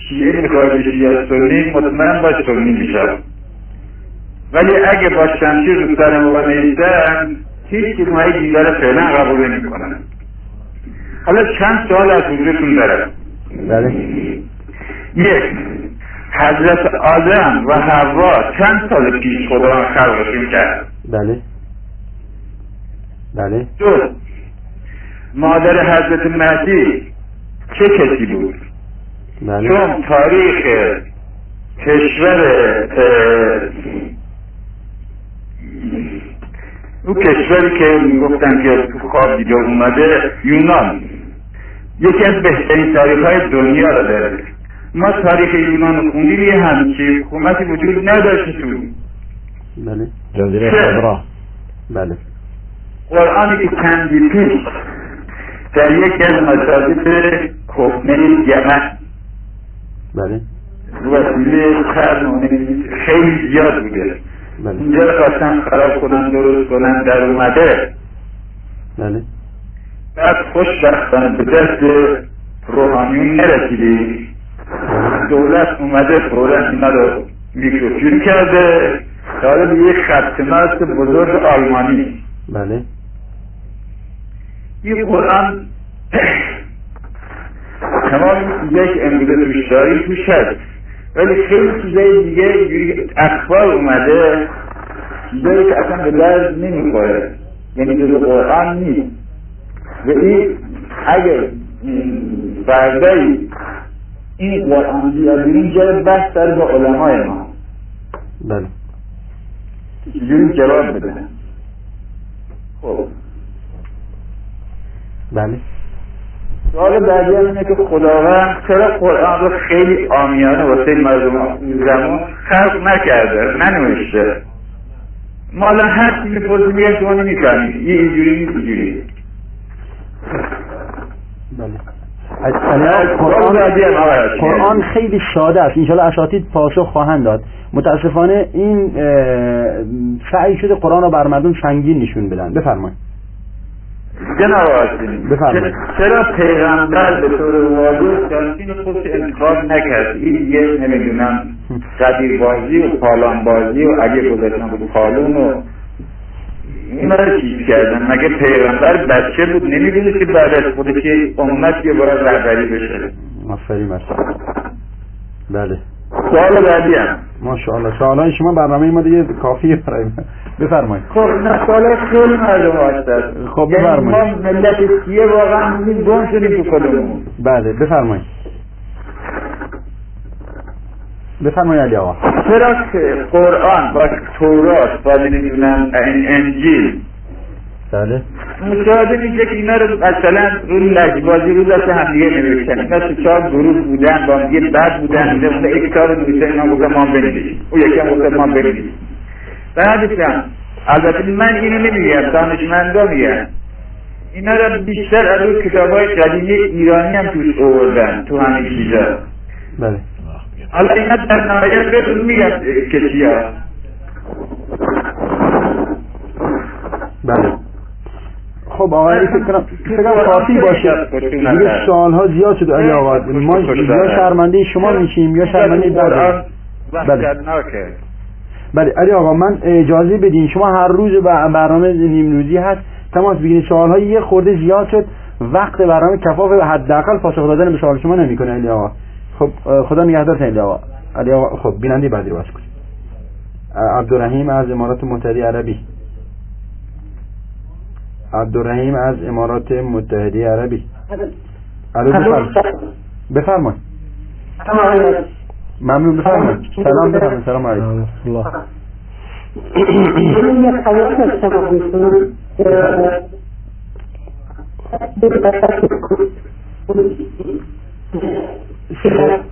شیعه می‌خوای بشی یا سنی مطمئن با سنی میشم ولی اگه با شمشیر دوست دارم وایسم هیچ ماهی دیگر فعلا قبول نمی‌کنم حالا چند سوال از حضورتون دارم. بله. یک حضرت آدم و حوا چند سال پیش خدا خلقشون کرد؟ بله. بله. دو. مادر حضرت مهدی چه کسی بود؟ بله. چون تاریخ کشور او کشوری که می‌گفتن که تو خواب دیگه اومده یونان. یکی از بهترین تاریخ های دنیا رو داره. ما تاریخ یونان رو خوندیم یه همچی حکومتی وجود نداشت تو بله. جزیره؟ خضرا. بله. قرآنی که چندی پیش در یکی از مساجد کهنه یمن. بله. وسیله قرن خیلی زیاد بوده. بله. اینجا رو خواستن خراب کنن درست کنن در اومده. بله. بعد خوشبختانه به دست روحانیون نرسیدی دولت اومده فورا اینا رو میکروفیلم کرده. داره به یک خط مست بزرگ آلمانی. بله. این قرآن تمام که امروزه توش داریم توش هست ولی خیلی چیزای دیگه اخبار اومده چیزایی که اصلا به درد نمی‌خوره. یعنی جز قرآن نیست. و این اگر فردایی این قرآن بیاد بیرون جای بحث سر با علمای ما. بله. چجوری جواب بدن خب. بله. سوال بعدی هم اینه که خداوند چرا قرآن رو خیلی آمیانه واسه مردم زمان خلق نکرده ننوشته؟ ما الان هر چیزی پرسی میگن شما نمی‌فهمید یه اینجوری نیست اینجوری. بله. قرآن. قرآن خیلی ساده است. انشاءالله اساتید پاسخ خواهند داد. متاسفانه این سعی شده قرآن رو بر مردم سنگین نشون بدن. بفرمایید. جناب بفرمایید. چرا پیغمبر به طور واضح جانشین خودش انتخاب نکرد؟ این دیگه نمی‌دونم. قدیر بازی و پالان بازی و اگه گذاشتن بود پالون و اینا رو چیز کردن؟ مگه پیغمبر بچه بود؟ نمی‌دونه که بعد از خودش که امت یه بار رهبری بشه. آفرین بر بله. سوال بعدی هم. ماشاءالله. سوالای شما برنامه ما دیگه کافیه برای. بفرمایید. خب نه سوال خیلی مردم هستن خب یعنی بفرمایید. ما ملت سیه واقعا؟ گم شدیم تو خودمون بله بفرمایید. بفرمایید علی آقا. چرا که قرآن با تورات و نمی‌دونم این انجیل بله. مشاهده میشه که اینا رو مثلا رو لجبازی رو دست همدیگه نوشتن. اینا تو چهار گروه بودن با همدیگه بد بودن. بوده یک کتاب رو نوشتن اینا گفتن ما بنویسیم. او یکی هم گفتن ما بنویسیم. بعدشم البته من اینو نمیگم دانشمندا میگن. اینا رو بیشتر از اون کتاب های قدیمی ایرانی هم توش آوردن تو همین چیزا. بله. حالا اینا در نهایت بهتون میگن که چیه بله. خب آقا این فکر کنم کافی باشه دیگه سوال ها زیاد شده. علی آقا ما یا شرمنده شما میشیم یا شرمنده قرآن بله. بله. علی آقا من اجازه بدین. شما هر روز برنامه نیم روزی هست. تماس بگیرید. سوال های یه خورده زیاد شد. وقت برنامه کفاف حداقل پاسخ دادن به سوال شما نمی‌کنه علی آقا. خب خدا علی آقا خب بیننده بعدی رو کنید عبدالرحیم از امارات متحده عربی. عبدالرحیم از امارات متحده عربی. الو بفرمایید. بفرمایید. ممنون بفرمایید. سلام بفرمایید. سلام علیکم. الله. من داشتم ایشون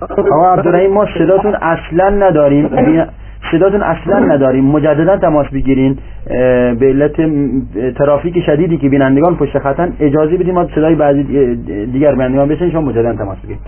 آقا عبدالرحیم ما صداتون اصلا نداریم. ببین، صداتون اصلا نداریم. مجددا تماس بگیرین. به علت ترافیک شدیدی که بینندگان پشت خطن اجازه بدیم ما صدای بعضی دیگر بینندگان بشن شما مجددا تماس بگیرید